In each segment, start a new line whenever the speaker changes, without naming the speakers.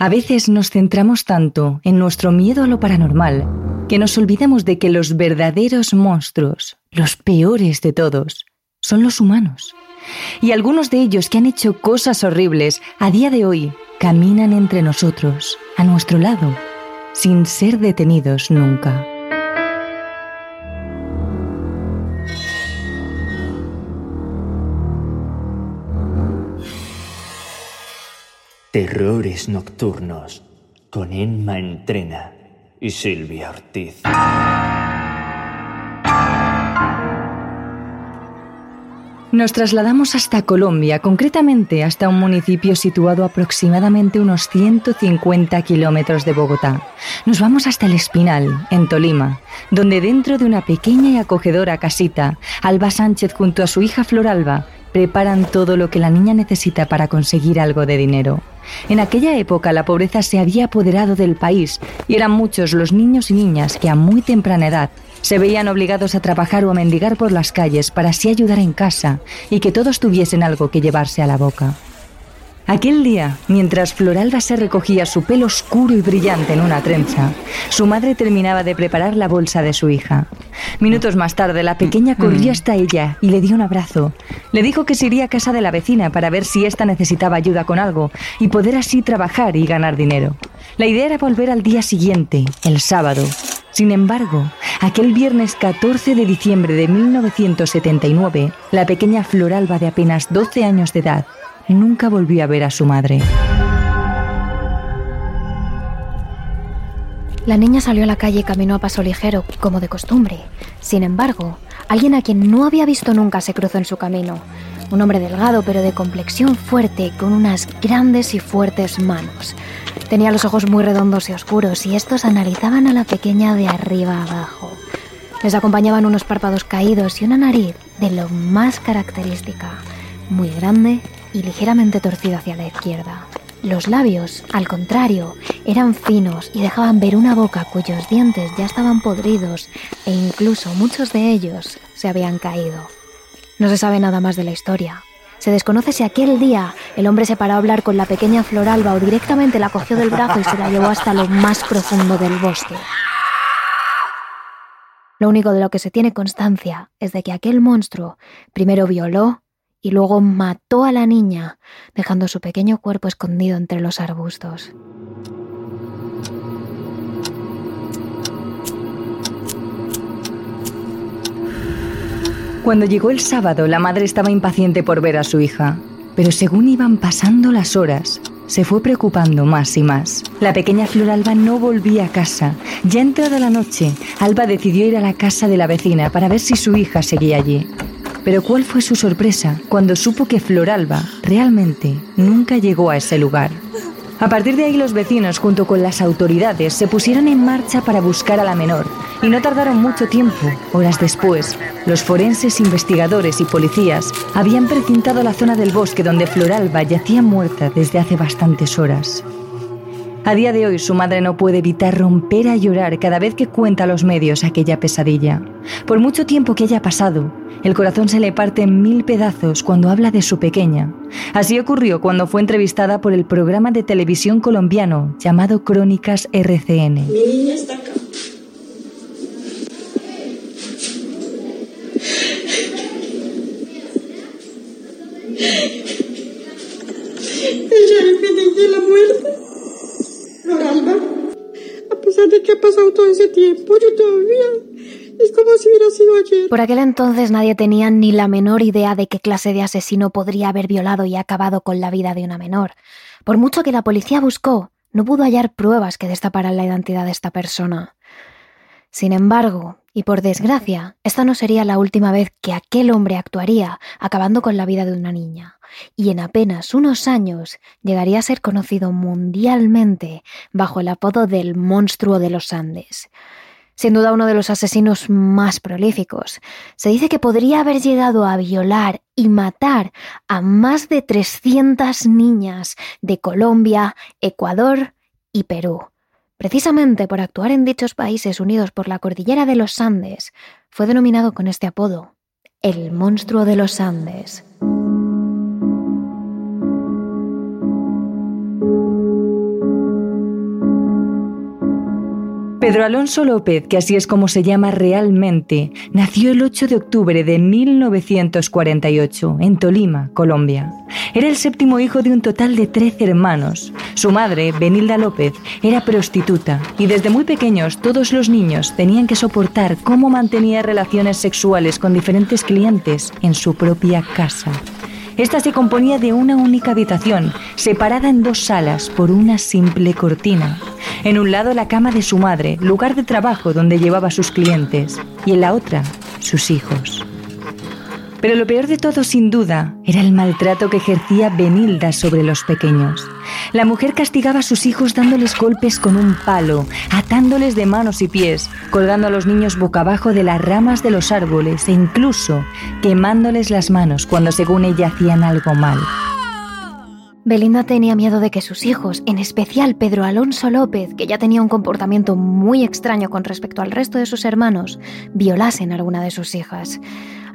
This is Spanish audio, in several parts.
A veces nos centramos tanto en nuestro miedo a lo paranormal que nos olvidamos de que los verdaderos monstruos, los peores de todos, son los humanos. Y algunos de ellos que han hecho cosas horribles a día de hoy caminan entre nosotros, a nuestro lado, sin ser detenidos nunca.
Terrores Nocturnos con Enma Entrena y Silvia Ortiz.
Nos trasladamos hasta Colombia, concretamente hasta un municipio situado aproximadamente unos 150 kilómetros de Bogotá. Nos vamos hasta El Espinal, en Tolima, donde dentro de una pequeña y acogedora casita, Alba Sánchez junto a su hija Flor Alba preparan todo lo que la niña necesita para conseguir algo de dinero. En aquella época la pobreza se había apoderado del país y eran muchos los niños y niñas que a muy temprana edad se veían obligados a trabajar o a mendigar por las calles para así ayudar en casa y que todos tuviesen algo que llevarse a la boca. Aquel día, mientras Floralba se recogía su pelo oscuro y brillante en una trenza, su madre terminaba de preparar la bolsa de su hija. Minutos más tarde, la pequeña corrió hasta ella y le dio un abrazo. Le dijo que se iría a casa de la vecina para ver si ésta necesitaba ayuda con algo y poder así trabajar y ganar dinero. La idea era volver al día siguiente, el sábado. Sin embargo, aquel viernes 14 de diciembre de 1979, la pequeña Floralba de apenas 12 años de edad nunca volvió a ver a su madre.
La niña salió a la calle y caminó a paso ligero, como de costumbre. Sin embargo, alguien a quien no había visto nunca se cruzó en su camino. Un hombre delgado, pero de complexión fuerte, con unas grandes y fuertes manos. Tenía los ojos muy redondos y oscuros, y estos analizaban a la pequeña de arriba abajo. Les acompañaban unos párpados caídos y una nariz de lo más característica, muy grande y ligeramente torcida hacia la izquierda. Los labios, al contrario, eran finos y dejaban ver una boca cuyos dientes ya estaban podridos e incluso muchos de ellos se habían caído. No se sabe nada más de la historia. Se desconoce si aquel día el hombre se paró a hablar con la pequeña Floralba o directamente la cogió del brazo y se la llevó hasta lo más profundo del bosque. Lo único de lo que se tiene constancia es de que aquel monstruo primero violó y luego mató a la niña, dejando su pequeño cuerpo escondido entre los arbustos.
Cuando llegó el sábado, la madre estaba impaciente por ver a su hija, pero según iban pasando las horas, se fue preocupando más y más. La pequeña Flor Alba no volvía a casa. Ya entrada la noche, Alba decidió ir a la casa de la vecina para ver si su hija seguía allí. Pero cuál fue su sorpresa cuando supo que Floralba realmente nunca llegó a ese lugar. A partir de ahí los vecinos junto con las autoridades se pusieron en marcha para buscar a la menor y no tardaron mucho tiempo. Horas después, los forenses, investigadores y policías habían precintado la zona del bosque donde Floralba yacía muerta desde hace bastantes horas. A día de hoy su madre no puede evitar romper a llorar cada vez que cuenta a los medios aquella pesadilla. Por mucho tiempo que haya pasado, el corazón se le parte en mil pedazos cuando habla de su pequeña. Así ocurrió cuando fue entrevistada por el programa de televisión colombiano llamado Crónicas RCN.
Mi niña está acá.
Por aquel entonces nadie tenía ni la menor idea de qué clase de asesino podría haber violado y acabado con la vida de una menor. Por mucho que la policía buscó, no pudo hallar pruebas que destaparan la identidad de esta persona. Sin embargo, y por desgracia, esta no sería la última vez que aquel hombre actuaría acabando con la vida de una niña, y en apenas unos años llegaría a ser conocido mundialmente bajo el apodo del monstruo de los Andes. Sin duda uno de los asesinos más prolíficos. Se dice que podría haber llegado a violar y matar a más de 300 niñas de Colombia, Ecuador y Perú. Precisamente por actuar en dichos países unidos por la cordillera de los Andes, fue denominado con este apodo, el monstruo de los Andes.
Pedro Alonso López, que así es como se llama realmente, nació el 8 de octubre de 1948 en Tolima, Colombia. Era el séptimo hijo de un total de 13 hermanos. Su madre, Benilda López, era prostituta y desde muy pequeños todos los niños tenían que soportar cómo mantenía relaciones sexuales con diferentes clientes en su propia casa. Esta se componía de una única habitación, separada en dos salas por una simple cortina. En un lado la cama de su madre, lugar de trabajo donde llevaba a sus clientes, y en la otra sus hijos. Pero lo peor de todo, sin duda, era el maltrato que ejercía Benilda sobre los pequeños. La mujer castigaba a sus hijos dándoles golpes con un palo, atándoles de manos y pies, colgando a los niños boca abajo de las ramas de los árboles e incluso quemándoles las manos cuando según ella hacían algo mal.
Belinda tenía miedo de que sus hijos, en especial Pedro Alonso López, que ya tenía un comportamiento muy extraño con respecto al resto de sus hermanos, violasen a alguna de sus hijas.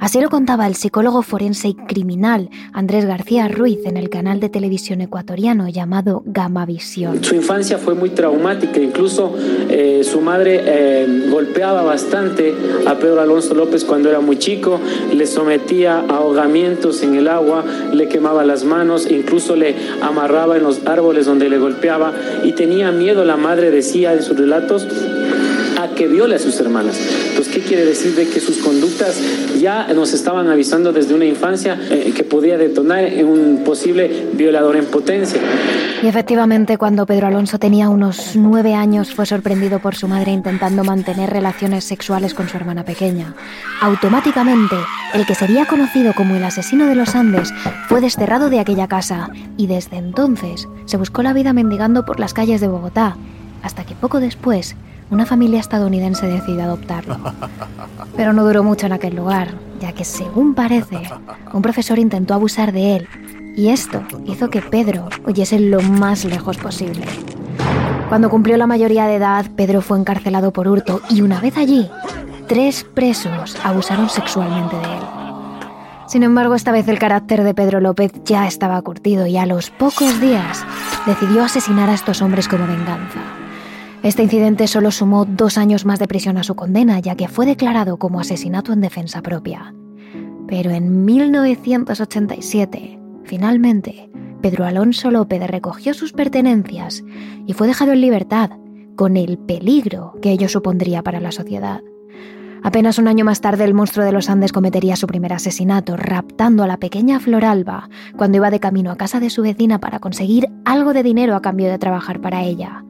Así lo contaba el psicólogo forense y criminal Andrés García Ruiz en el canal de televisión ecuatoriano llamado Gamavisión.
Su infancia fue muy traumática, incluso eh, su madre eh, golpeaba bastante a Pedro Alonso López cuando era muy chico, le sometía a ahogamientos en el agua, le quemaba las manos, incluso le amarraba en los árboles donde le golpeaba y tenía miedo, la madre decía en sus relatos, que viole a sus hermanas. ¿qué quiere decir de que sus conductas ya nos estaban avisando desde una infancia eh, que podía detonar en un posible violador en potencia?
Y efectivamente, cuando Pedro Alonso tenía unos nueve años, fue sorprendido por su madre intentando mantener relaciones sexuales con su hermana pequeña. Automáticamente, el que sería conocido como el asesino de los Andes fue desterrado de aquella casa y desde entonces se buscó la vida mendigando por las calles de Bogotá, hasta que poco después una familia estadounidense decidió adoptarlo. Pero no duró mucho en aquel lugar, ya que según parece, un profesor intentó abusar de él, y esto hizo que Pedro huyese lo más lejos posible. Cuando cumplió la mayoría de edad, Pedro fue encarcelado por hurto y una vez allí, tres presos abusaron sexualmente de él. Sin embargo, esta vez el carácter de Pedro López ya estaba curtido y a los pocos días decidió asesinar a estos hombres como venganza. Este incidente solo sumó dos años más de prisión a su condena, ya que fue declarado como asesinato en defensa propia. Pero en 1987, finalmente, Pedro Alonso López recogió sus pertenencias y fue dejado en libertad, con el peligro que ello supondría para la sociedad. Apenas un año más tarde, el monstruo de los Andes cometería su primer asesinato, raptando a la pequeña Floralba cuando iba de camino a casa de su vecina para conseguir algo de dinero a cambio de trabajar para ella.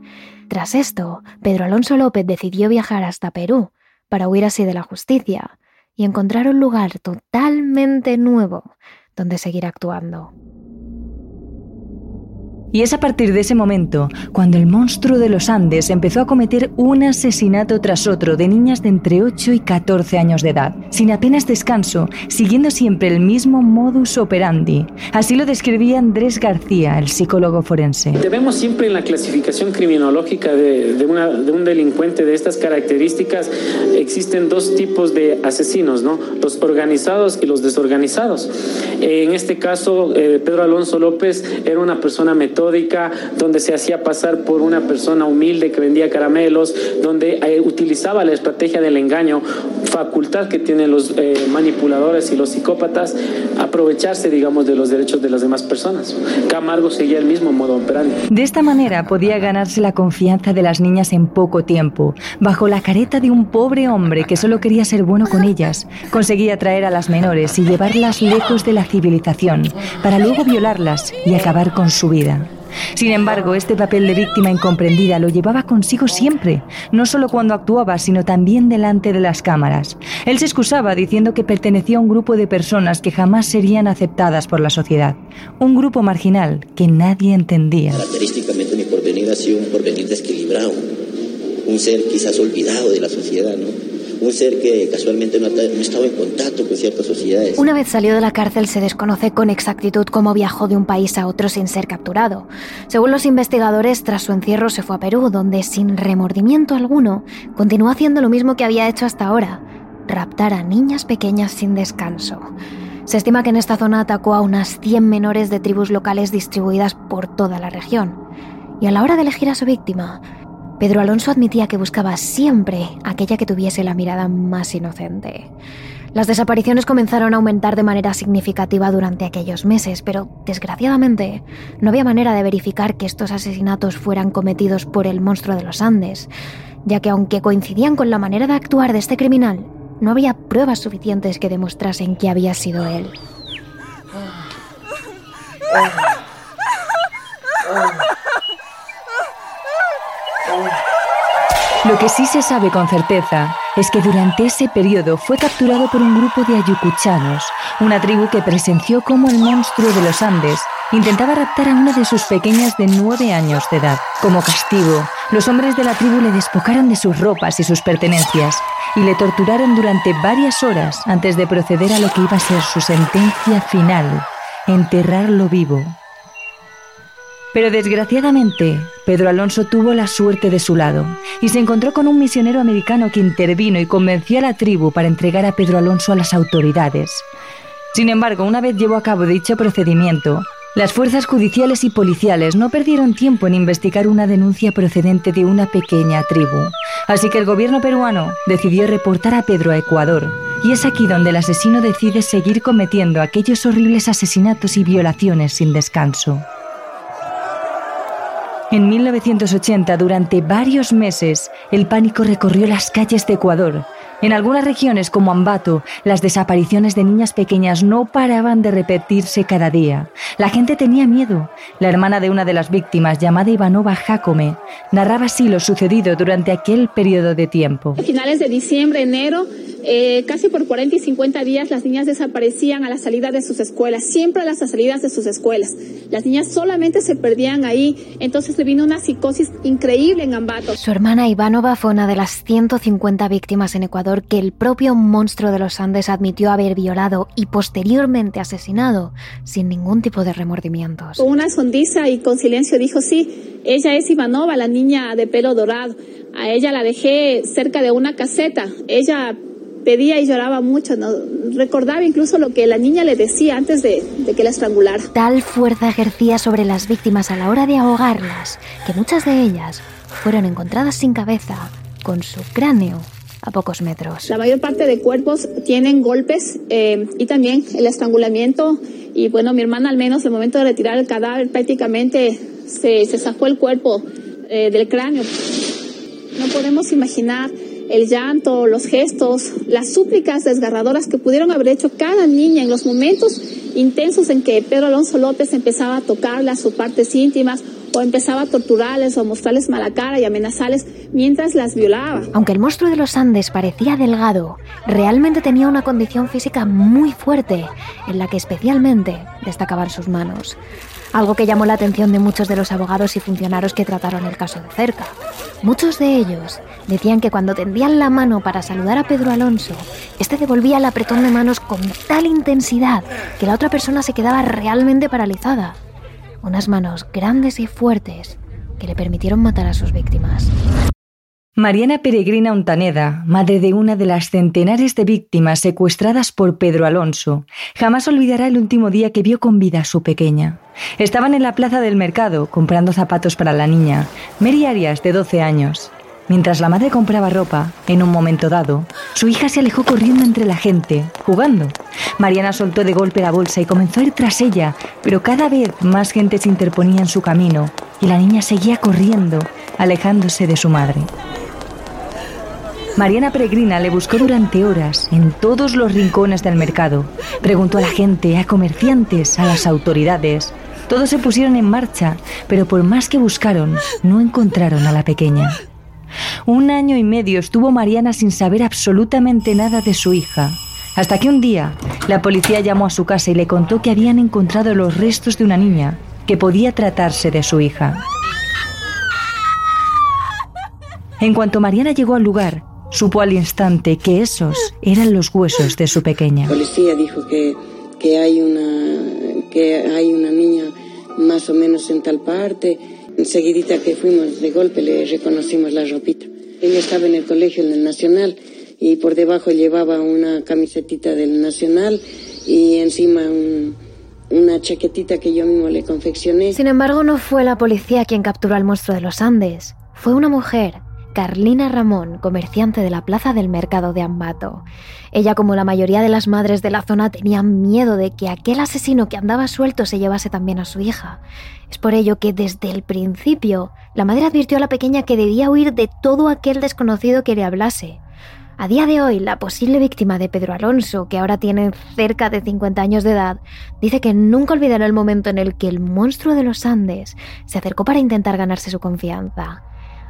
Tras esto, Pedro Alonso López decidió viajar hasta Perú para huir así de la justicia y encontrar un lugar totalmente nuevo donde seguir actuando.
Y es a partir de ese momento cuando el monstruo de los Andes empezó a cometer un asesinato tras otro de niñas de entre 8 y 14 años de edad, sin apenas descanso, siguiendo siempre el mismo modus operandi. Así lo describía Andrés García, el psicólogo forense.
Debemos siempre en la clasificación criminológica de, de, de un delincuente de estas características, existen dos tipos de asesinos, ¿no? los organizados y los desorganizados. En este caso, eh, Pedro Alonso López era una persona metódica donde se hacía pasar por una persona humilde que vendía caramelos, donde eh, utilizaba la estrategia del engaño, facultad que tienen los eh, manipuladores y los psicópatas, aprovecharse, digamos, de los derechos de las demás personas. Camargo seguía el mismo modo operando.
De esta manera podía ganarse la confianza de las niñas en poco tiempo, bajo la careta de un pobre hombre que solo quería ser bueno con ellas. Conseguía atraer a las menores y llevarlas lejos de la civilización, para luego violarlas y acabar con su vida. Sin embargo, este papel de víctima incomprendida lo llevaba consigo siempre, no solo cuando actuaba, sino también delante de las cámaras. Él se excusaba diciendo que pertenecía a un grupo de personas que jamás serían aceptadas por la sociedad, un grupo marginal que nadie entendía.
Característicamente mi porvenir ha sido un porvenir desequilibrado, un ser quizás olvidado de la sociedad, ¿no? Un ser que casualmente no, ha estado en contacto con ciertas sociedades.
Una vez salió de la cárcel se desconoce con exactitud cómo viajó de un país a otro sin ser capturado. Según los investigadores, tras su encierro se fue a Perú, donde sin remordimiento alguno continuó haciendo lo mismo que había hecho hasta ahora, raptar a niñas pequeñas sin descanso. Se estima que en esta zona atacó a unas 100 menores de tribus locales distribuidas por toda la región. Y a la hora de elegir a su víctima, Pedro Alonso admitía que buscaba siempre aquella que tuviese la mirada más inocente. Las desapariciones comenzaron a aumentar de manera significativa durante aquellos meses, pero desgraciadamente no había manera de verificar que estos asesinatos fueran cometidos por el monstruo de los Andes, ya que aunque coincidían con la manera de actuar de este criminal, no había pruebas suficientes que demostrasen que había sido él.
Lo que sí se sabe con certeza es que durante ese periodo fue capturado por un grupo de ayucuchanos, una tribu que presenció cómo el monstruo de los Andes intentaba raptar a una de sus pequeñas de nueve años de edad. Como castigo, los hombres de la tribu le despojaron de sus ropas y sus pertenencias y le torturaron durante varias horas antes de proceder a lo que iba a ser su sentencia final, enterrarlo vivo. Pero desgraciadamente, Pedro Alonso tuvo la suerte de su lado y se encontró con un misionero americano que intervino y convenció a la tribu para entregar a Pedro Alonso a las autoridades. Sin embargo, una vez llevó a cabo dicho procedimiento, las fuerzas judiciales y policiales no perdieron tiempo en investigar una denuncia procedente de una pequeña tribu. Así que el gobierno peruano decidió reportar a Pedro a Ecuador. Y es aquí donde el asesino decide seguir cometiendo aquellos horribles asesinatos y violaciones sin descanso. En 1980, durante varios meses, el pánico recorrió las calles de Ecuador. En algunas regiones como Ambato, las desapariciones de niñas pequeñas no paraban de repetirse cada día. La gente tenía miedo. La hermana de una de las víctimas, llamada Ivanova Jacome, narraba así lo sucedido durante aquel periodo de tiempo.
A finales de diciembre, enero, eh, casi por 40 y 50 días las niñas desaparecían a la salida de sus escuelas, siempre a las salidas de sus escuelas. Las niñas solamente se perdían ahí, entonces le vino una psicosis increíble en Ambato.
Su hermana Ivanova fue una de las 150 víctimas en Ecuador que el propio monstruo de los Andes admitió haber violado y posteriormente asesinado sin ningún tipo de remordimientos.
Con una sonrisa y con silencio dijo, sí, ella es Ivanova, la niña de pelo dorado. A ella la dejé cerca de una caseta. Ella pedía y lloraba mucho, ¿no? recordaba incluso lo que la niña le decía antes de, de, que la estrangulara.
Tal fuerza ejercía sobre las víctimas a la hora de ahogarlas, que muchas de ellas fueron encontradas sin cabeza, con su cráneo a pocos metros.
La mayor parte de cuerpos tienen golpes eh, y también el estrangulamiento. Y bueno, mi hermana al menos, el momento de retirar el cadáver, prácticamente se, zafó el cuerpo eh, del cráneo. No podemos imaginar el llanto, los gestos, las súplicas desgarradoras que pudieron haber hecho cada niña en los momentos intensos en que Pedro Alonso López empezaba a tocarle sus partes íntimas o empezaba a torturarles o mostrarles mala cara y amenazarles mientras las violaba.
Aunque el monstruo de los Andes parecía delgado, realmente tenía una condición física muy fuerte, en la que especialmente destacaban sus manos algo que llamó la atención de muchos de los abogados y funcionarios que trataron el caso de cerca. Muchos de ellos decían que cuando tendían la mano para saludar a Pedro Alonso, este devolvía el apretón de manos con tal intensidad que la otra persona se quedaba realmente paralizada. Unas manos grandes y fuertes que le permitieron matar a sus víctimas.
Mariana Peregrina Ontaneda, madre de una de las centenares de víctimas secuestradas por Pedro Alonso, jamás olvidará el último día que vio con vida a su pequeña. Estaban en la plaza del mercado comprando zapatos para la niña, Mary Arias, de 12 años. Mientras la madre compraba ropa, en un momento dado, su hija se alejó corriendo entre la gente, jugando. Mariana soltó de golpe la bolsa y comenzó a ir tras ella, pero cada vez más gente se interponía en su camino y la niña seguía corriendo, alejándose de su madre. Mariana Peregrina le buscó durante horas en todos los rincones del mercado. Preguntó a la gente, a comerciantes, a las autoridades. Todos se pusieron en marcha, pero por más que buscaron, no encontraron a la pequeña. Un año y medio estuvo Mariana sin saber absolutamente nada de su hija, hasta que un día la policía llamó a su casa y le contó que habían encontrado los restos de una niña, que podía tratarse de su hija. En cuanto Mariana llegó al lugar, Supo al instante que esos eran los huesos de su pequeña.
La policía dijo que, que, hay una, que hay una niña más o menos en tal parte. Enseguidita que fuimos de golpe le reconocimos la ropita. Ella estaba en el colegio en el Nacional y por debajo llevaba una camisetita del Nacional y encima un, una chaquetita que yo mismo le confeccioné.
Sin embargo, no fue la policía quien capturó al monstruo de los Andes, fue una mujer Carlina Ramón, comerciante de la plaza del mercado de Ambato. Ella, como la mayoría de las madres de la zona, tenía miedo de que aquel asesino que andaba suelto se llevase también a su hija. Es por ello que desde el principio la madre advirtió a la pequeña que debía huir de todo aquel desconocido que le hablase. A día de hoy, la posible víctima de Pedro Alonso, que ahora tiene cerca de 50 años de edad, dice que nunca olvidará el momento en el que el monstruo de los Andes se acercó para intentar ganarse su confianza.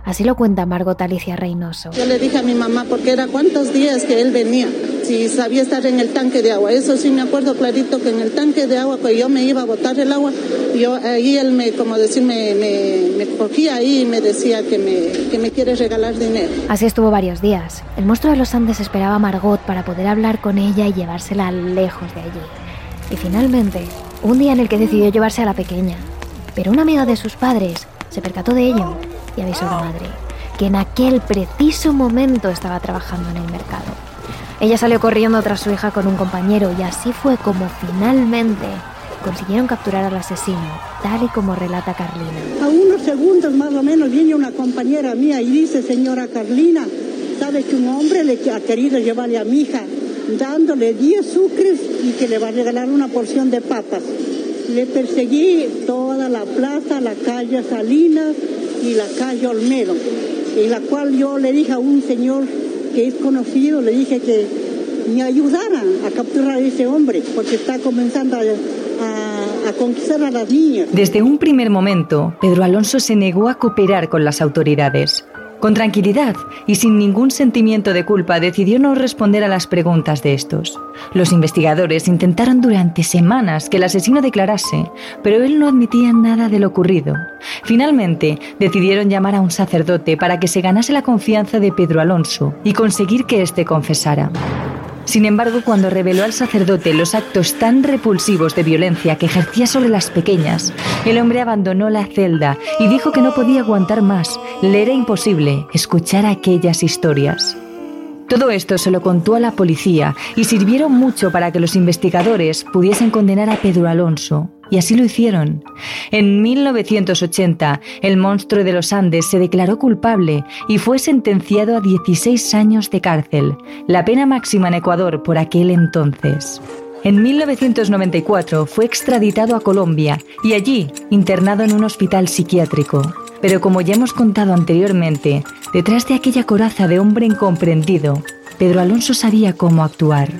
Así lo cuenta Margot Alicia Reynoso.
Yo le dije a mi mamá, porque era cuántos días que él venía, si sabía estar en el tanque de agua. Eso sí me acuerdo clarito que en el tanque de agua, cuando yo me iba a botar el agua, yo ahí él me, como decir, me, me, cogía ahí y me decía que me, que me quiere regalar dinero.
Así estuvo varios días. El monstruo de los Andes esperaba a Margot para poder hablar con ella y llevársela lejos de allí. Y finalmente, un día en el que decidió llevarse a la pequeña. Pero una amiga de sus padres se percató de ello y avisó a la madre, que en aquel preciso momento estaba trabajando en el mercado. Ella salió corriendo tras su hija con un compañero y así fue como finalmente consiguieron capturar al asesino, tal y como relata Carlina.
A unos segundos más o menos viene una compañera mía y dice, señora Carlina, sabe que un hombre le ha querido llevarle a mi hija dándole 10 sucres y que le va a regalar una porción de papas. Le perseguí toda la plaza, la calle Salinas, y la calle Olmedo, en la cual yo le dije a un señor que es conocido, le dije que me ayudaran a capturar a ese hombre, porque está comenzando a, a, conquistar a las niñas.
Desde un primer momento, Pedro Alonso se negó a cooperar con las autoridades. Con tranquilidad y sin ningún sentimiento de culpa decidió no responder a las preguntas de estos. Los investigadores intentaron durante semanas que el asesino declarase, pero él no admitía nada de lo ocurrido. Finalmente, decidieron llamar a un sacerdote para que se ganase la confianza de Pedro Alonso y conseguir que éste confesara. Sin embargo, cuando reveló al sacerdote los actos tan repulsivos de violencia que ejercía sobre las pequeñas, el hombre abandonó la celda y dijo que no podía aguantar más. Le era imposible escuchar aquellas historias. Todo esto se lo contó a la policía y sirvieron mucho para que los investigadores pudiesen condenar a Pedro Alonso. Y así lo hicieron. En 1980, el monstruo de los Andes se declaró culpable y fue sentenciado a 16 años de cárcel, la pena máxima en Ecuador por aquel entonces. En 1994 fue extraditado a Colombia y allí internado en un hospital psiquiátrico. Pero como ya hemos contado anteriormente, detrás de aquella coraza de hombre incomprendido, Pedro Alonso sabía cómo actuar.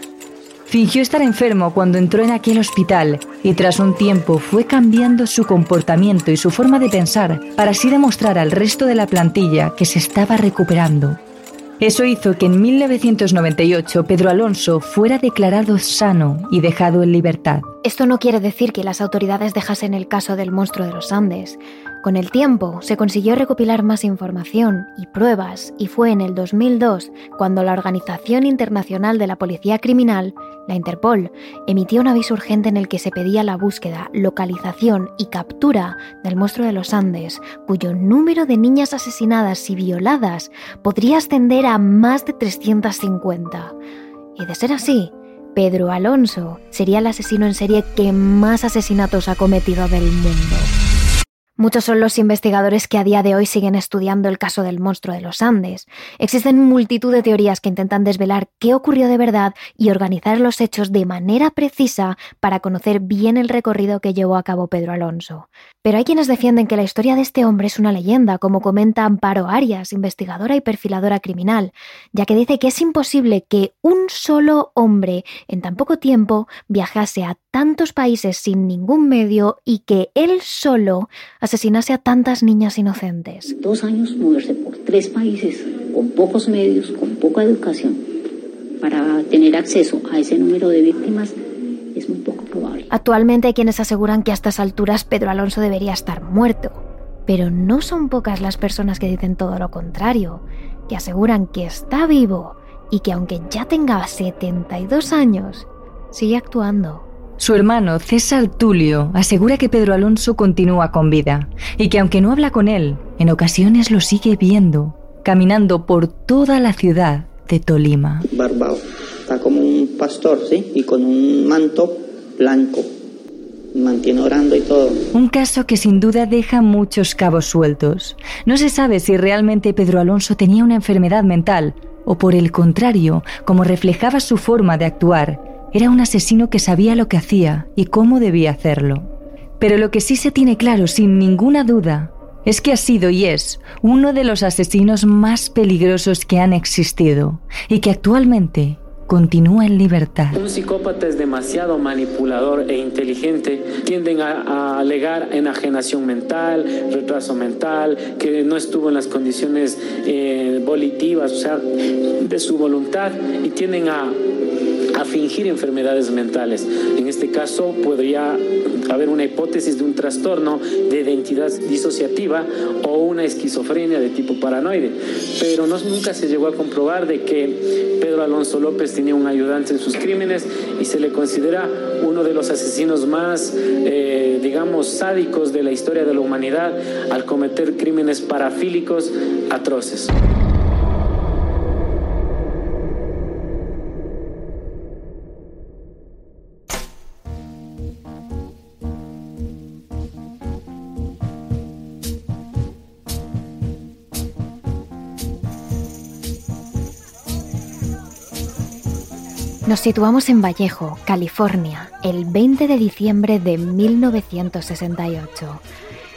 Fingió estar enfermo cuando entró en aquel hospital y tras un tiempo fue cambiando su comportamiento y su forma de pensar para así demostrar al resto de la plantilla que se estaba recuperando. Eso hizo que en 1998 Pedro Alonso fuera declarado sano y dejado en libertad.
Esto no quiere decir que las autoridades dejasen el caso del monstruo de los Andes. Con el tiempo se consiguió recopilar más información y pruebas y fue en el 2002 cuando la Organización Internacional de la Policía Criminal, la Interpol, emitió un aviso urgente en el que se pedía la búsqueda, localización y captura del monstruo de los Andes, cuyo número de niñas asesinadas y violadas podría ascender a más de 350. Y de ser así, Pedro Alonso sería el asesino en serie que más asesinatos ha cometido del mundo. Muchos son los investigadores que a día de hoy siguen estudiando el caso del monstruo de los Andes. Existen multitud de teorías que intentan desvelar qué ocurrió de verdad y organizar los hechos de manera precisa para conocer bien el recorrido que llevó a cabo Pedro Alonso. Pero hay quienes defienden que la historia de este hombre es una leyenda, como comenta Amparo Arias, investigadora y perfiladora criminal, ya que dice que es imposible que un solo hombre en tan poco tiempo viajase a tantos países sin ningún medio y que él solo asesinase a tantas niñas inocentes.
Dos años moverse por tres países con pocos medios, con poca educación, para tener acceso a ese número de víctimas es muy poco probable.
Actualmente hay quienes aseguran que a estas alturas Pedro Alonso debería estar muerto. Pero no son pocas las personas que dicen todo lo contrario, que aseguran que está vivo y que aunque ya tenga 72 años, sigue actuando.
Su hermano César Tulio asegura que Pedro Alonso continúa con vida y que aunque no habla con él, en ocasiones lo sigue viendo, caminando por toda la ciudad de Tolima.
Barbao, está como un pastor, ¿sí? Y con un manto blanco.
mantiene orando y todo.
Un caso que sin duda deja muchos cabos sueltos. No se sabe si realmente Pedro Alonso tenía una enfermedad mental o por el contrario, como reflejaba su forma de actuar, era un asesino que sabía lo que hacía y cómo debía hacerlo. Pero lo que sí se tiene claro, sin ninguna duda, es que ha sido y es uno de los asesinos más peligrosos que han existido y que actualmente continúa en libertad.
Un psicópata es demasiado manipulador e inteligente. Tienden a, alegar enajenación mental, retraso mental, que no estuvo en las condiciones eh, volitivas, o sea, de su voluntad, y tienden a a fingir enfermedades mentales. En este caso podría haber una hipótesis de un trastorno de identidad disociativa o una esquizofrenia de tipo paranoide, pero no, nunca se llegó a comprobar de que Pedro Alonso López tenía un ayudante en sus crímenes y se le considera uno de los asesinos más, eh, digamos, sádicos de la historia de la humanidad al cometer crímenes parafílicos atroces.
Nos situamos en Vallejo, California, el 20 de diciembre de 1968.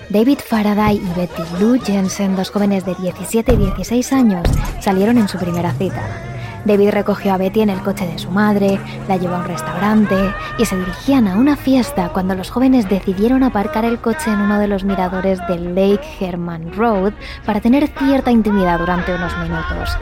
David Faraday y Betty Lou Jensen, dos jóvenes de 17 y 16 años, salieron en su primera cita. David recogió a Betty en el coche de su madre, la llevó a un restaurante y se dirigían a una fiesta cuando los jóvenes decidieron aparcar el coche en uno de los miradores del Lake Herman Road para tener cierta intimidad durante unos minutos.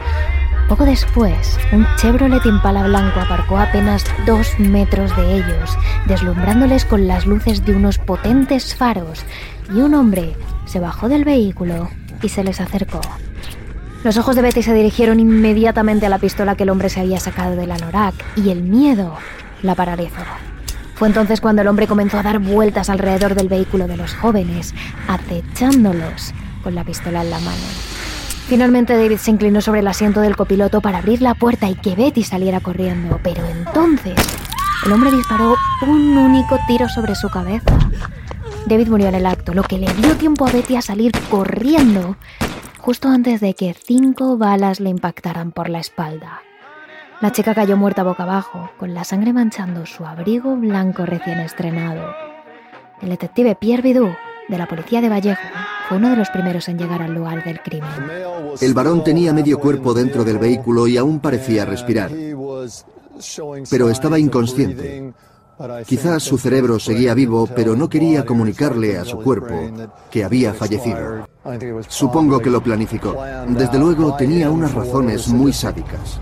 Poco después, un Chevrolet Impala blanco aparcó a apenas dos metros de ellos, deslumbrándoles con las luces de unos potentes faros, y un hombre se bajó del vehículo y se les acercó. Los ojos de Betty se dirigieron inmediatamente a la pistola que el hombre se había sacado del anorak, y el miedo la paralizó. Fue entonces cuando el hombre comenzó a dar vueltas alrededor del vehículo de los jóvenes, acechándolos con la pistola en la mano. Finalmente David se inclinó sobre el asiento del copiloto para abrir la puerta y que Betty saliera corriendo, pero entonces el hombre disparó un único tiro sobre su cabeza. David murió en el acto, lo que le dio tiempo a Betty a salir corriendo justo antes de que cinco balas le impactaran por la espalda. La chica cayó muerta boca abajo, con la sangre manchando su abrigo blanco recién estrenado. El detective Pierre Bidou, de la policía de Vallejo, fue uno de los primeros en llegar al lugar del crimen.
El varón tenía medio cuerpo dentro del vehículo y aún parecía respirar, pero estaba inconsciente. Quizás su cerebro seguía vivo, pero no quería comunicarle a su cuerpo que había fallecido. Supongo que lo planificó. Desde luego tenía unas razones muy sádicas.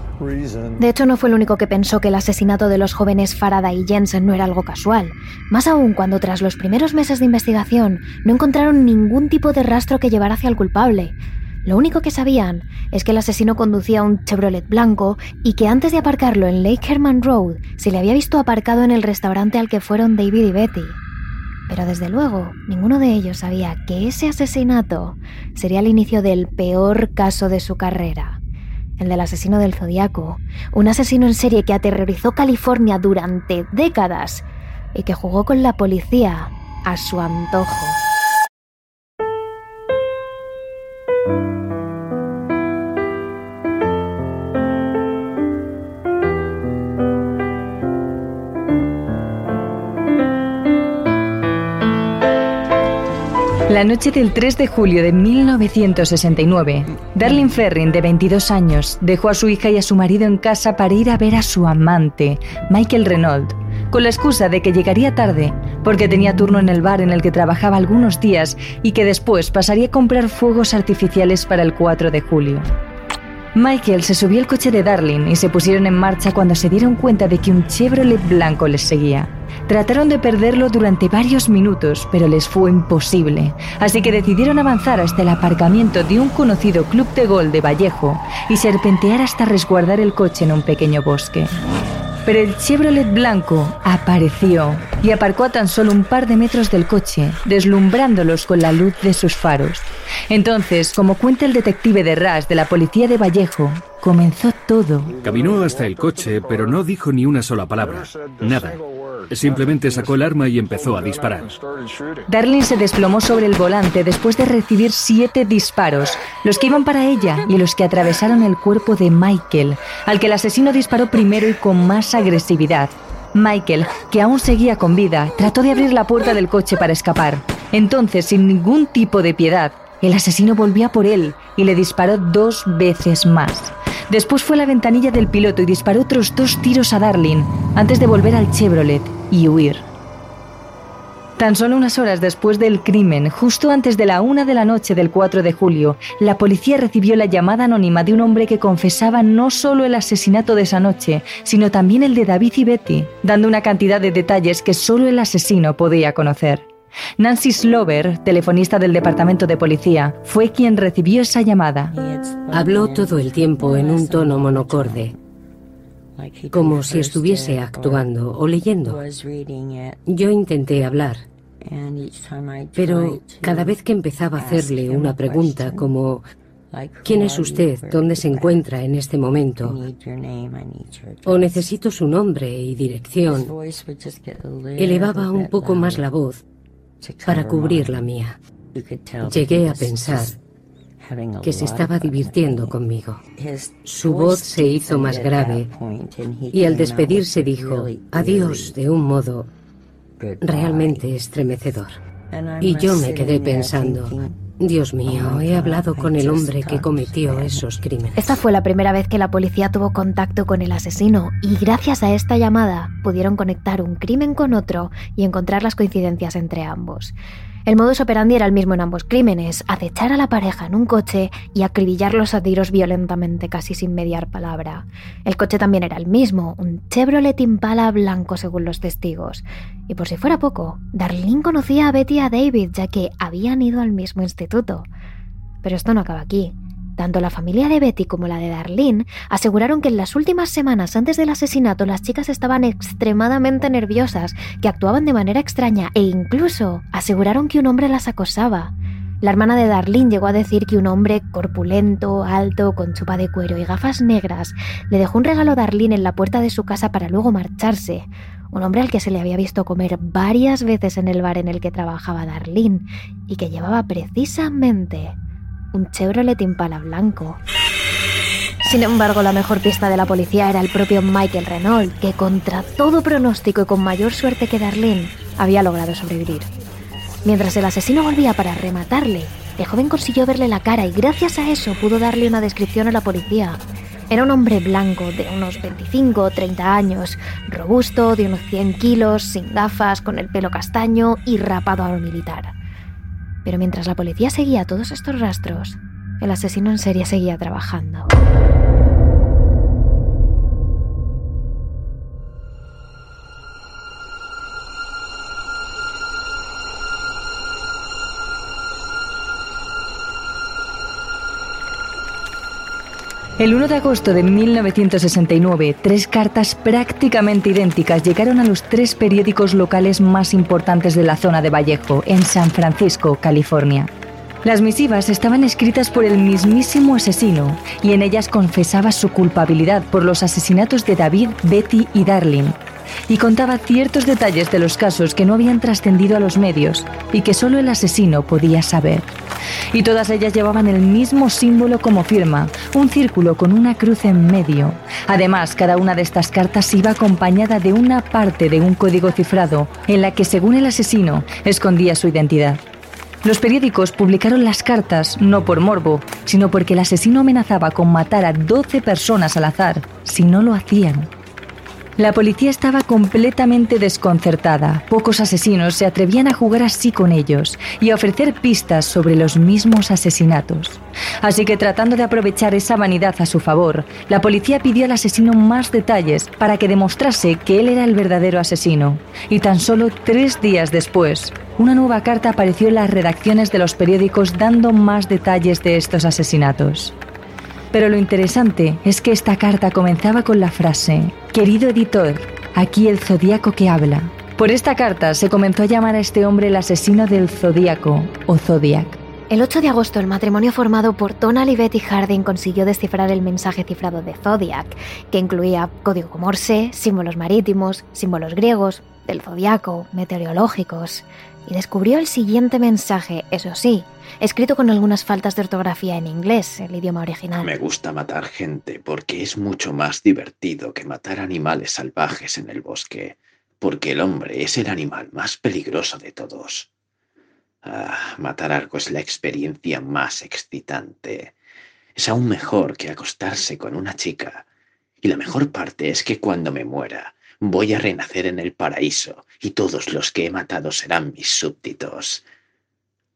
De hecho, no fue el único que pensó que el asesinato de los jóvenes Faraday y Jensen no era algo casual. Más aún cuando tras los primeros meses de investigación no encontraron ningún tipo de rastro que llevara hacia el culpable. Lo único que sabían es que el asesino conducía un Chevrolet blanco y que antes de aparcarlo en Lake Herman Road se le había visto aparcado en el restaurante al que fueron David y Betty. Pero desde luego, ninguno de ellos sabía que ese asesinato sería el inicio del peor caso de su carrera, el del asesino del Zodíaco, un asesino en serie que aterrorizó California durante décadas y que jugó con la policía a su antojo.
La noche del 3 de julio de 1969, Darlene Ferrin, de 22 años, dejó a su hija y a su marido en casa para ir a ver a su amante, Michael Renault, con la excusa de que llegaría tarde porque tenía turno en el bar en el que trabajaba algunos días y que después pasaría a comprar fuegos artificiales para el 4 de julio. Michael se subió al coche de Darlene y se pusieron en marcha cuando se dieron cuenta de que un Chevrolet blanco les seguía. Trataron de perderlo durante varios minutos, pero les fue imposible, así que decidieron avanzar hasta el aparcamiento de un conocido club de gol de Vallejo y serpentear hasta resguardar el coche en un pequeño bosque. Pero el Chevrolet blanco apareció y aparcó a tan solo un par de metros del coche, deslumbrándolos con la luz de sus faros. Entonces, como cuenta el detective de RAS de la policía de Vallejo, comenzó todo.
Caminó hasta el coche, pero no dijo ni una sola palabra. Nada. Simplemente sacó el arma y empezó a disparar.
Darlene se desplomó sobre el volante después de recibir siete disparos, los que iban para ella y los que atravesaron el cuerpo de Michael, al que el asesino disparó primero y con más agresividad. Michael, que aún seguía con vida, trató de abrir la puerta del coche para escapar. Entonces, sin ningún tipo de piedad, el asesino volvió por él y le disparó dos veces más. Después fue a la ventanilla del piloto y disparó otros dos tiros a Darlene antes de volver al Chevrolet y huir. Tan solo unas horas después del crimen, justo antes de la una de la noche del 4 de julio, la policía recibió la llamada anónima de un hombre que confesaba no solo el asesinato de esa noche, sino también el de David y Betty, dando una cantidad de detalles que solo el asesino podía conocer. Nancy Slover, telefonista del departamento de policía, fue quien recibió esa llamada.
Habló todo el tiempo en un tono monocorde, como si estuviese actuando o leyendo. Yo intenté hablar, pero cada vez que empezaba a hacerle una pregunta como ¿Quién es usted? ¿Dónde se encuentra en este momento? O necesito su nombre y dirección. Elevaba un poco más la voz para cubrir la mía. Llegué a pensar que se estaba divirtiendo conmigo. Su voz se hizo más grave y al despedirse dijo adiós de un modo realmente estremecedor. Y yo me quedé pensando, Dios mío, he hablado con el hombre que cometió esos crímenes.
Esta fue la primera vez que la policía tuvo contacto con el asesino y gracias a esta llamada pudieron conectar un crimen con otro y encontrar las coincidencias entre ambos. El modus operandi era el mismo en ambos crímenes, acechar a la pareja en un coche y acribillarlos a tiros violentamente casi sin mediar palabra. El coche también era el mismo, un Chevrolet Impala blanco según los testigos. Y por si fuera poco, Darlene conocía a Betty y a David ya que habían ido al mismo instituto. Pero esto no acaba aquí. Tanto la familia de Betty como la de Darlene aseguraron que en las últimas semanas antes del asesinato las chicas estaban extremadamente nerviosas, que actuaban de manera extraña e incluso aseguraron que un hombre las acosaba. La hermana de Darlene llegó a decir que un hombre corpulento, alto, con chupa de cuero y gafas negras le dejó un regalo a Darlene en la puerta de su casa para luego marcharse. Un hombre al que se le había visto comer varias veces en el bar en el que trabajaba Darlene y que llevaba precisamente un Chevrolet Impala blanco. Sin embargo, la mejor pista de la policía era el propio Michael Renault, que contra todo pronóstico y con mayor suerte que Darlene, había logrado sobrevivir. Mientras el asesino volvía para rematarle, el joven consiguió verle la cara y gracias a eso pudo darle una descripción a la policía. Era un hombre blanco de unos 25 o 30 años, robusto, de unos 100 kilos, sin gafas, con el pelo castaño y rapado a lo militar. Pero mientras la policía seguía todos estos rastros, el asesino en serie seguía trabajando.
El 1 de agosto de 1969, tres cartas prácticamente idénticas llegaron a los tres periódicos locales más importantes de la zona de Vallejo, en San Francisco, California. Las misivas estaban escritas por el mismísimo asesino y en ellas confesaba su culpabilidad por los asesinatos de David, Betty y Darlene, y contaba ciertos detalles de los casos que no habían trascendido a los medios y que solo el asesino podía saber. Y todas ellas llevaban el mismo símbolo como firma, un círculo con una cruz en medio. Además, cada una de estas cartas iba acompañada de una parte de un código cifrado en la que, según el asesino, escondía su identidad. Los periódicos publicaron las cartas no por morbo, sino porque el asesino amenazaba con matar a 12 personas al azar si no lo hacían. La policía estaba completamente desconcertada. Pocos asesinos se atrevían a jugar así con ellos y a ofrecer pistas sobre los mismos asesinatos. Así que tratando de aprovechar esa vanidad a su favor, la policía pidió al asesino más detalles para que demostrase que él era el verdadero asesino. Y tan solo tres días después, una nueva carta apareció en las redacciones de los periódicos dando más detalles de estos asesinatos. Pero lo interesante es que esta carta comenzaba con la frase, Querido editor, aquí el zodíaco que habla. Por esta carta se comenzó a llamar a este hombre el asesino del zodíaco o Zodiac.
El 8 de agosto, el matrimonio formado por Donald y Betty Harding consiguió descifrar el mensaje cifrado de Zodiac, que incluía código Morse, símbolos marítimos, símbolos griegos, del zodiaco, meteorológicos, y descubrió el siguiente mensaje, eso sí, escrito con algunas faltas de ortografía en inglés, el idioma original.
Me gusta matar gente porque es mucho más divertido que matar animales salvajes en el bosque, porque el hombre es el animal más peligroso de todos. Ah, matar algo es la experiencia más excitante. Es aún mejor que acostarse con una chica. Y la mejor parte es que cuando me muera, voy a renacer en el paraíso y todos los que he matado serán mis súbditos.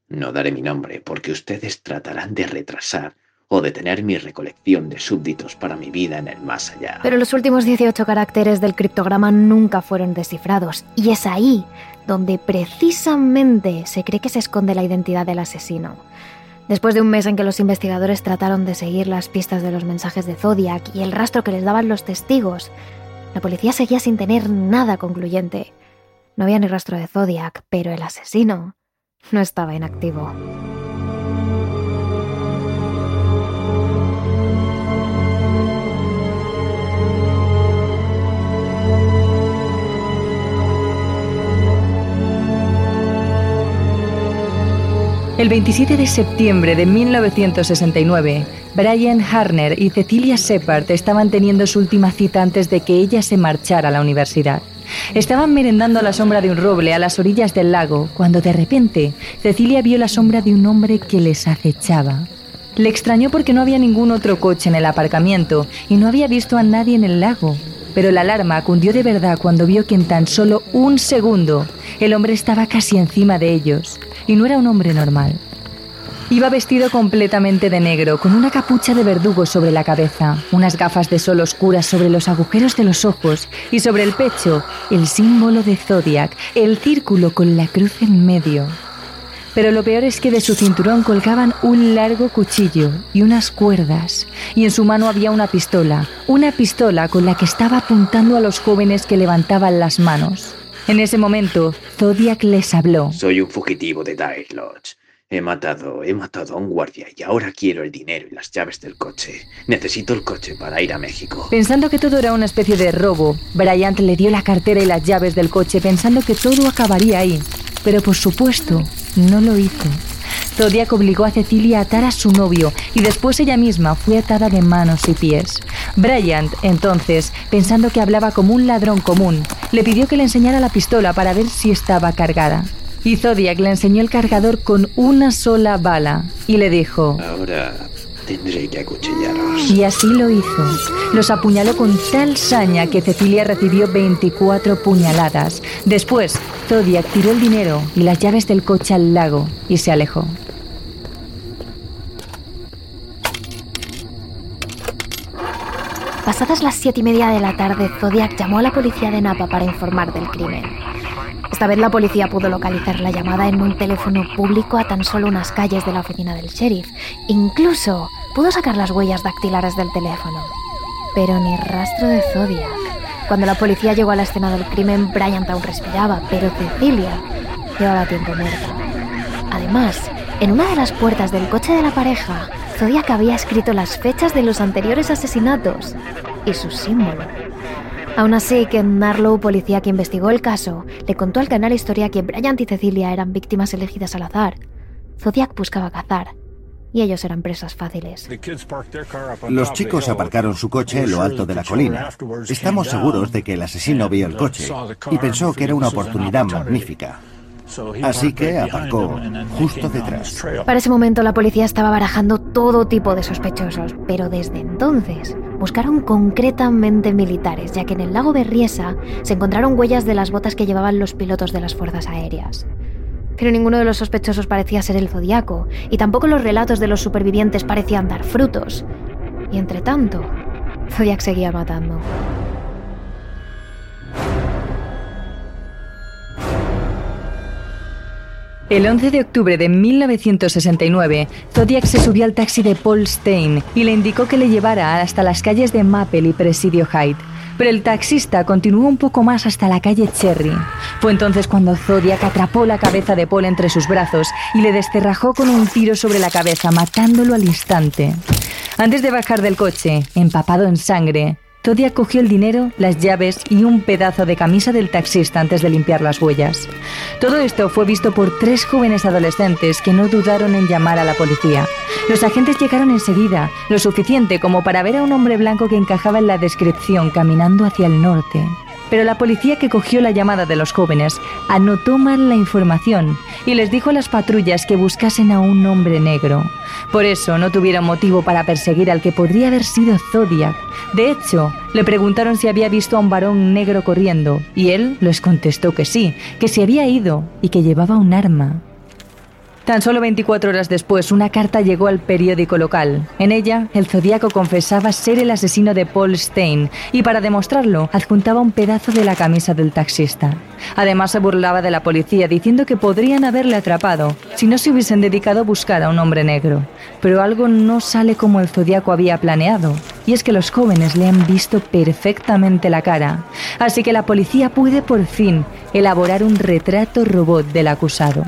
No daré mi nombre porque ustedes tratarán de retrasar o detener mi recolección de súbditos para mi vida en el más allá.
Pero los últimos 18 caracteres del criptograma nunca fueron descifrados, y es ahí donde precisamente se cree que se esconde la identidad del asesino. Después de un mes en que los investigadores trataron de seguir las pistas de los mensajes de Zodiac y el rastro que les daban los testigos, la policía seguía sin tener nada concluyente. No había ni rastro de Zodiac, pero el asesino no estaba inactivo.
El 27 de septiembre de 1969, Brian Harner y Cecilia Shepard estaban teniendo su última cita antes de que ella se marchara a la universidad. Estaban merendando a la sombra de un roble a las orillas del lago, cuando de repente Cecilia vio la sombra de un hombre que les acechaba. Le extrañó porque no había ningún otro coche en el aparcamiento y no había visto a nadie en el lago. Pero la alarma cundió de verdad cuando vio que en tan solo un segundo el hombre estaba casi encima de ellos y no era un hombre normal. Iba vestido completamente de negro, con una capucha de verdugo sobre la cabeza, unas gafas de sol oscuras sobre los agujeros de los ojos y sobre el pecho el símbolo de Zodiac, el círculo con la cruz en medio. Pero lo peor es que de su cinturón colgaban un largo cuchillo y unas cuerdas, y en su mano había una pistola, una pistola con la que estaba apuntando a los jóvenes que levantaban las manos. En ese momento, Zodiac les habló.
Soy un fugitivo de Dire Lodge. He matado, he matado a un guardia y ahora quiero el dinero y las llaves del coche. Necesito el coche para ir a México.
Pensando que todo era una especie de robo, Bryant le dio la cartera y las llaves del coche pensando que todo acabaría ahí. Pero por supuesto, no lo hizo. Zodiac obligó a Cecilia a atar a su novio y después ella misma fue atada de manos y pies. Bryant, entonces, pensando que hablaba como un ladrón común, le pidió que le enseñara la pistola para ver si estaba cargada. Y Zodiac le enseñó el cargador con una sola bala y le dijo...
Ahora tendré que acuchillaros.
Y así lo hizo. Los apuñaló con tal saña que Cecilia recibió 24 puñaladas. Después, Zodiac tiró el dinero y las llaves del coche al lago y se alejó.
Pasadas las siete y media de la tarde, Zodiac llamó a la policía de Napa para informar del crimen. Esta vez la policía pudo localizar la llamada en un teléfono público a tan solo unas calles de la oficina del sheriff. Incluso pudo sacar las huellas dactilares del teléfono. Pero ni rastro de Zodiac. Cuando la policía llegó a la escena del crimen, Bryant aún respiraba, pero Cecilia llevaba tiempo muerta. Además, en una de las puertas del coche de la pareja, Zodiac había escrito las fechas de los anteriores asesinatos y su símbolo. Aún así, Ken Narlow, policía que investigó el caso, le contó al canal Historia que Bryant y Cecilia eran víctimas elegidas al azar. Zodiac buscaba cazar, y ellos eran presas fáciles.
Los chicos aparcaron su coche en lo alto de la colina. Estamos seguros de que el asesino vio el coche y pensó que era una oportunidad magnífica. Así que aparcó justo detrás.
Para ese momento la policía estaba barajando todo tipo de sospechosos, pero desde entonces buscaron concretamente militares, ya que en el lago Berriesa se encontraron huellas de las botas que llevaban los pilotos de las fuerzas aéreas. Pero ninguno de los sospechosos parecía ser el zodiaco, y tampoco los relatos de los supervivientes parecían dar frutos. Y entre tanto, Zodiac seguía matando.
El 11 de octubre de 1969, Zodiac se subió al taxi de Paul Stein y le indicó que le llevara hasta las calles de Maple y Presidio Height. Pero el taxista continuó un poco más hasta la calle Cherry. Fue entonces cuando Zodiac atrapó la cabeza de Paul entre sus brazos y le descerrajó con un tiro sobre la cabeza, matándolo al instante. Antes de bajar del coche, empapado en sangre, Zodiac cogió el dinero, las llaves y un pedazo de camisa del taxista antes de limpiar las huellas. Todo esto fue visto por tres jóvenes adolescentes que no dudaron en llamar a la policía. Los agentes llegaron enseguida, lo suficiente como para ver a un hombre blanco que encajaba en la descripción caminando hacia el norte. Pero la policía que cogió la llamada de los jóvenes anotó mal la información y les dijo a las patrullas que buscasen a un hombre negro. Por eso no tuvieron motivo para perseguir al que podría haber sido Zodiac. De hecho, le preguntaron si había visto a un varón negro corriendo y él les contestó que sí, que se había ido y que llevaba un arma. Tan solo 24 horas después, una carta llegó al periódico local. En ella, el zodiaco confesaba ser el asesino de Paul Stein y para demostrarlo, adjuntaba un pedazo de la camisa del taxista. Además, se burlaba de la policía diciendo que podrían haberle atrapado si no se hubiesen dedicado a buscar a un hombre negro. Pero algo no sale como el zodiaco había planeado, y es que los jóvenes le han visto perfectamente la cara. Así que la policía puede por fin elaborar un retrato robot del acusado.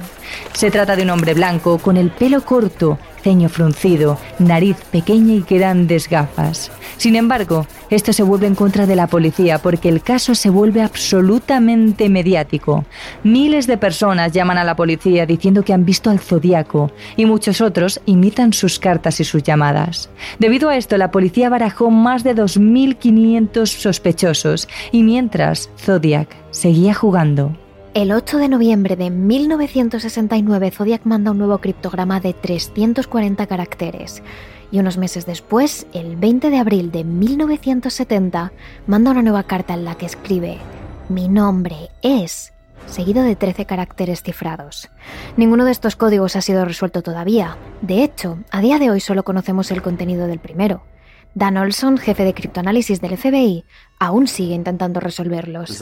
Se trata de un hombre blanco con el pelo corto, ceño fruncido, nariz pequeña y grandes gafas. Sin embargo, esto se vuelve en contra de la policía porque el caso se vuelve absolutamente mediático. Miles de personas llaman a la policía diciendo que han visto al zodiaco y muchos otros imitan sus cartas y sus llamadas. Debido a esto, la policía barajó más de 2.500 sospechosos y mientras Zodiac seguía jugando.
El 8 de noviembre de 1969, Zodiac manda un nuevo criptograma de 340 caracteres. Y unos meses después, el 20 de abril de 1970, manda una nueva carta en la que escribe: Mi nombre es seguido de 13 caracteres cifrados. Ninguno de estos códigos ha sido resuelto todavía. De hecho, a día de hoy solo conocemos el contenido del primero. Dan Olson, jefe de criptoanálisis del FBI, aún sigue intentando resolverlos.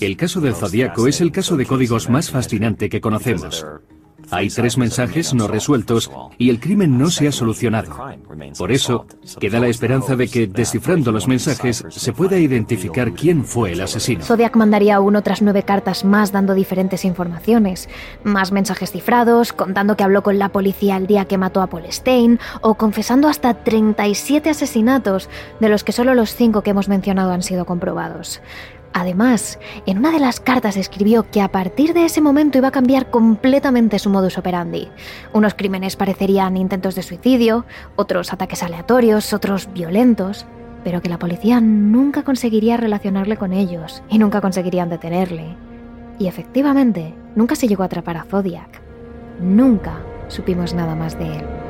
El caso del Zodíaco es el caso de códigos más fascinante que conocemos. Hay tres mensajes no resueltos y el crimen no se ha solucionado. Por eso, queda la esperanza de que, descifrando los mensajes, se pueda identificar quién fue el asesino.
Zodiac mandaría aún otras nueve cartas más dando diferentes informaciones, más mensajes cifrados, contando que habló con la policía el día que mató a Paul Stein, o confesando hasta 37 asesinatos, de los que solo los cinco que hemos mencionado han sido comprobados. Además, en una de las cartas escribió que a partir de ese momento iba a cambiar completamente su modus operandi. Unos crímenes parecerían intentos de suicidio, otros ataques aleatorios, otros violentos, pero que la policía nunca conseguiría relacionarle con ellos y nunca conseguirían detenerle. Y efectivamente, nunca se llegó a atrapar a Zodiac. Nunca supimos nada más de él.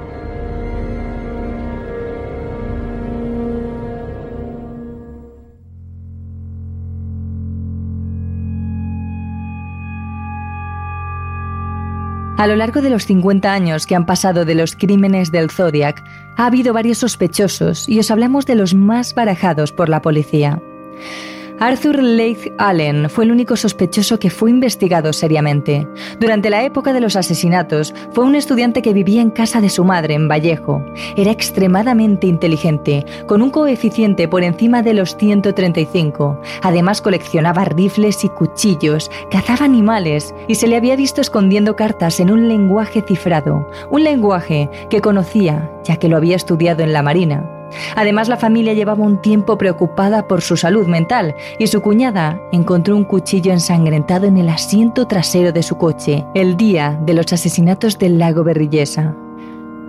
A lo largo de los 50 años que han pasado de los crímenes del Zodiac, ha habido varios sospechosos y os hablamos de los más barajados por la policía. Arthur Leigh Allen fue el único sospechoso que fue investigado seriamente. Durante la época de los asesinatos, fue un estudiante que vivía en casa de su madre en Vallejo. Era extremadamente inteligente, con un coeficiente por encima de los 135. Además coleccionaba rifles y cuchillos, cazaba animales y se le había visto escondiendo cartas en un lenguaje cifrado, un lenguaje que conocía ya que lo había estudiado en la Marina. Además, la familia llevaba un tiempo preocupada por su salud mental y su cuñada encontró un cuchillo ensangrentado en el asiento trasero de su coche el día de los asesinatos del lago Berrillesa.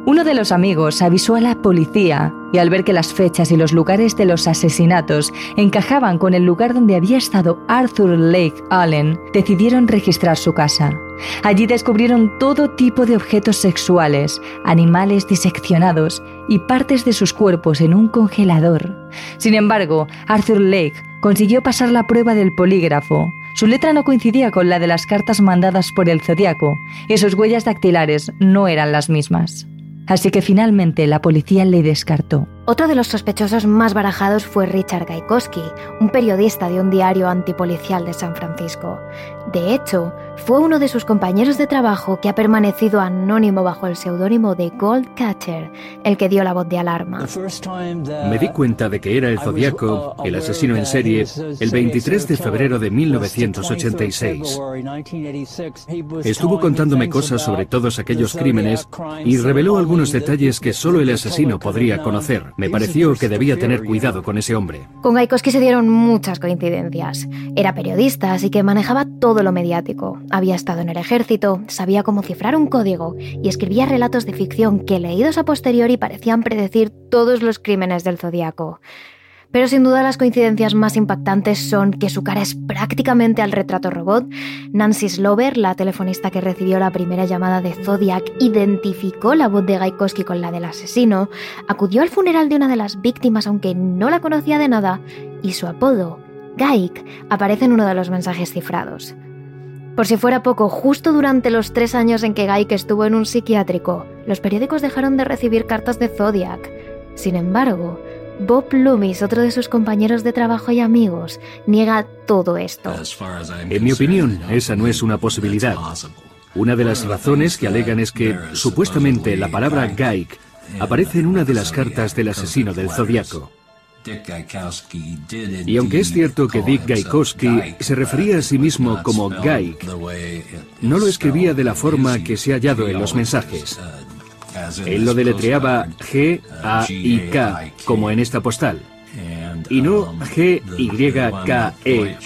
Uno de los amigos avisó a la policía y al ver que las fechas y los lugares de los asesinatos encajaban con el lugar donde había estado Arthur Lake Allen, decidieron registrar su casa. Allí descubrieron todo tipo de objetos sexuales, animales diseccionados y partes de sus cuerpos en un congelador. Sin embargo, Arthur Lake consiguió pasar la prueba del polígrafo. Su letra no coincidía con la de las cartas mandadas por el zodiaco y sus huellas dactilares no eran las mismas. Así que finalmente la policía le descartó.
Otro de los sospechosos más barajados fue Richard Gaikowski, un periodista de un diario antipolicial de San Francisco. De hecho, fue uno de sus compañeros de trabajo que ha permanecido anónimo bajo el seudónimo de Goldcatcher, el que dio la voz de alarma.
Me di cuenta de que era el Zodíaco, el asesino en serie, el 23 de febrero de 1986. Estuvo contándome cosas sobre todos aquellos crímenes y reveló algunos detalles que solo el asesino podría conocer. Me pareció que debía tener cuidado con ese hombre.
Con Gaikoski se dieron muchas coincidencias. Era periodista, así que manejaba todo lo mediático. Había estado en el ejército, sabía cómo cifrar un código y escribía relatos de ficción que leídos a posteriori parecían predecir todos los crímenes del zodiaco. Pero sin duda las coincidencias más impactantes son que su cara es prácticamente al retrato robot. Nancy Slover, la telefonista que recibió la primera llamada de Zodiac, identificó la voz de Gaikoski con la del asesino, acudió al funeral de una de las víctimas aunque no la conocía de nada, y su apodo, Gaik, aparece en uno de los mensajes cifrados. Por si fuera poco, justo durante los tres años en que Gaik estuvo en un psiquiátrico, los periódicos dejaron de recibir cartas de Zodiac. Sin embargo, Bob Loomis, otro de sus compañeros de trabajo y amigos, niega todo esto.
En mi opinión, esa no es una posibilidad. Una de las razones que alegan es que, supuestamente, la palabra Gaik aparece en una de las cartas del asesino del zodiaco. Y aunque es cierto que Dick Gaikowski se refería a sí mismo como Gaik, no lo escribía de la forma que se ha hallado en los mensajes. Él lo deletreaba G-A-I-K, como en esta postal. Y no G-Y-K-E.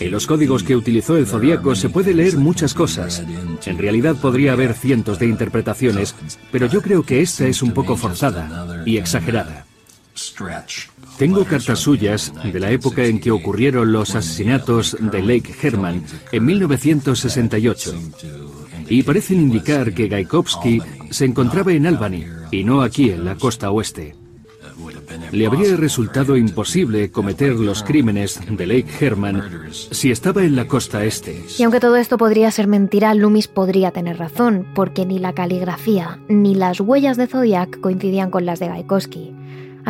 En los códigos que utilizó el zodiaco se puede leer muchas cosas. En realidad podría haber cientos de interpretaciones, pero yo creo que esta es un poco forzada y exagerada. Tengo cartas suyas de la época en que ocurrieron los asesinatos de Lake Herman en 1968 y parecen indicar que Gaikovsky se encontraba en Albany y no aquí en la costa oeste. Le habría resultado imposible cometer los crímenes de Lake Herman si estaba en la costa este.
Y aunque todo esto podría ser mentira, Loomis podría tener razón, porque ni la caligrafía ni las huellas de Zodiac coincidían con las de Gaikowski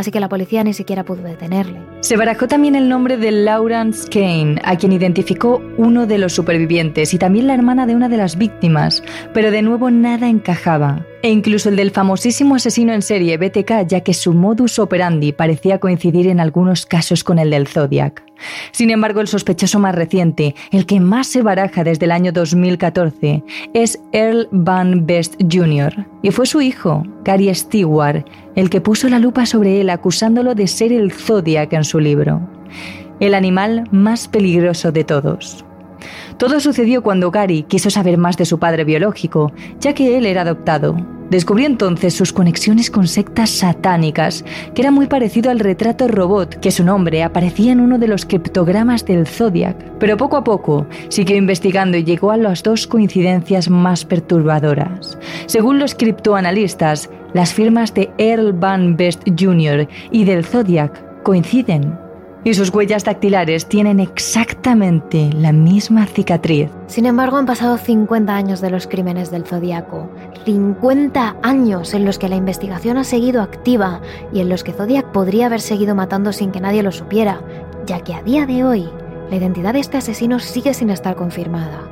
así que la policía ni siquiera pudo detenerle.
Se barajó también el nombre de Laurence Kane, a quien identificó uno de los supervivientes y también la hermana de una de las víctimas, pero de nuevo nada encajaba. E incluso el del famosísimo asesino en serie BTK, ya que su modus operandi parecía coincidir en algunos casos con el del Zodiac. Sin embargo, el sospechoso más reciente, el que más se baraja desde el año 2014, es Earl Van Best Jr. Y fue su hijo, Gary Stewart, el que puso la lupa sobre él acusándolo de ser el Zodiac en su libro. El animal más peligroso de todos. Todo sucedió cuando Gary quiso saber más de su padre biológico, ya que él era adoptado. Descubrió entonces sus conexiones con sectas satánicas, que era muy parecido al retrato robot, que su nombre aparecía en uno de los criptogramas del Zodiac. Pero poco a poco siguió investigando y llegó a las dos coincidencias más perturbadoras. Según los criptoanalistas, las firmas de Earl Van Best Jr. y del Zodiac coinciden y sus huellas dactilares tienen exactamente la misma cicatriz.
Sin embargo, han pasado 50 años de los crímenes del Zodíaco. 50 años en los que la investigación ha seguido activa y en los que Zodiac podría haber seguido matando sin que nadie lo supiera, ya que a día de hoy la identidad de este asesino sigue sin estar confirmada.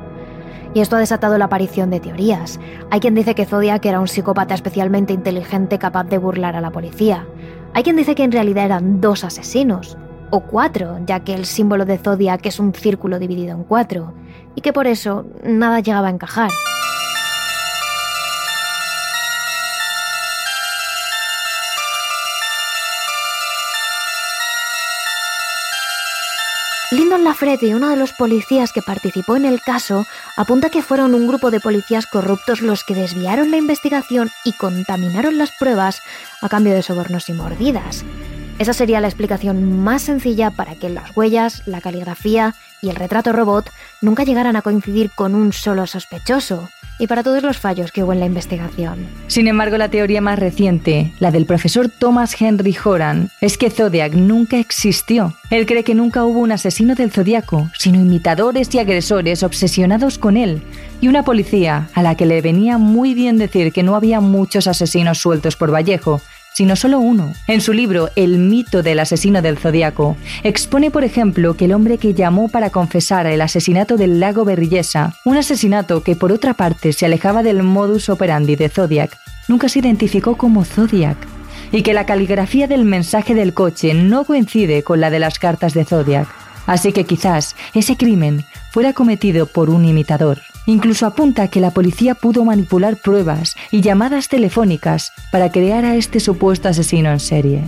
Y esto ha desatado la aparición de teorías. Hay quien dice que Zodiac era un psicópata especialmente inteligente capaz de burlar a la policía. Hay quien dice que en realidad eran dos asesinos, o cuatro, ya que el símbolo de Zodiac es un círculo dividido en cuatro, y que por eso nada llegaba a encajar. Lyndon Lafrette, uno de los policías que participó en el caso, apunta que fueron un grupo de policías corruptos los que desviaron la investigación y contaminaron las pruebas a cambio de sobornos y mordidas. Esa sería la explicación más sencilla para que las huellas, la caligrafía y el retrato robot nunca llegaran a coincidir con un solo sospechoso, y para todos los fallos que hubo en la investigación.
Sin embargo, la teoría más reciente, la del profesor Thomas Henry Horan, es que Zodiac nunca existió. Él cree que nunca hubo un asesino del zodiaco, sino imitadores y agresores obsesionados con él, y una policía a la que le venía muy bien decir que no había muchos asesinos sueltos por Vallejo, sino solo uno. En su libro El mito del asesino del zodiaco, expone, por ejemplo, que el hombre que llamó para confesar el asesinato del lago Berrillesa, un asesinato que por otra parte se alejaba del modus operandi de Zodiac, nunca se identificó como Zodiac, y que la caligrafía del mensaje del coche no coincide con la de las cartas de Zodiac. Así que quizás ese crimen fuera cometido por un imitador. Incluso apunta que la policía pudo manipular pruebas y llamadas telefónicas para crear a este supuesto asesino en serie.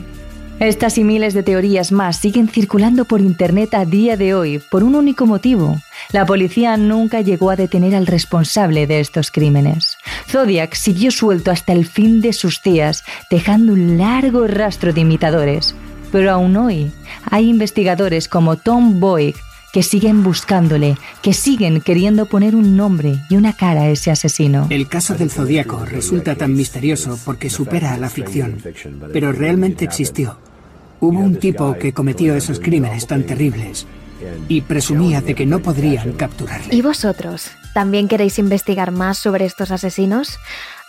Estas y miles de teorías más siguen circulando por Internet a día de hoy por un único motivo. La policía nunca llegó a detener al responsable de estos crímenes. Zodiac siguió suelto hasta el fin de sus días, dejando un largo rastro de imitadores. Pero aún hoy hay investigadores como Tom Boyd que siguen buscándole, que siguen queriendo poner un nombre y una cara a ese asesino.
El caso del Zodíaco resulta tan misterioso porque supera a la ficción, pero realmente existió. Hubo un tipo que cometió esos crímenes tan terribles y presumía de que no podrían capturarle.
¿Y vosotros? ¿También queréis investigar más sobre estos asesinos?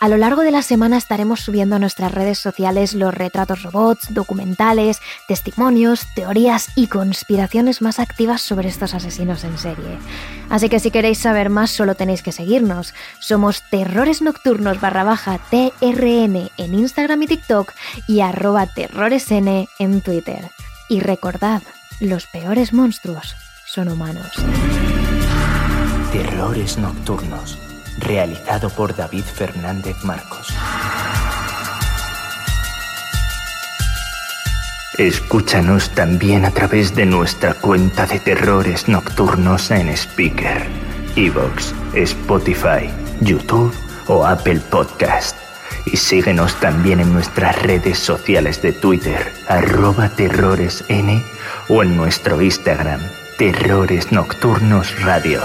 A lo largo de la semana estaremos subiendo a nuestras redes sociales los retratos robots, documentales, testimonios, teorías y conspiraciones más activas sobre estos asesinos en serie. Así que si queréis saber más solo tenéis que seguirnos. Somos Terrores Nocturnos barra baja TRN en Instagram y TikTok y arroba terroresn en Twitter. Y recordad, los peores monstruos son humanos.
Terrores Nocturnos, realizado por David Fernández Marcos. Escúchanos también a través de nuestra cuenta de Terrores Nocturnos en Speaker, Evox, Spotify, YouTube o Apple Podcast. Y síguenos también en nuestras redes sociales de Twitter, arroba terroresn o en nuestro Instagram, Terrores Nocturnos Radio.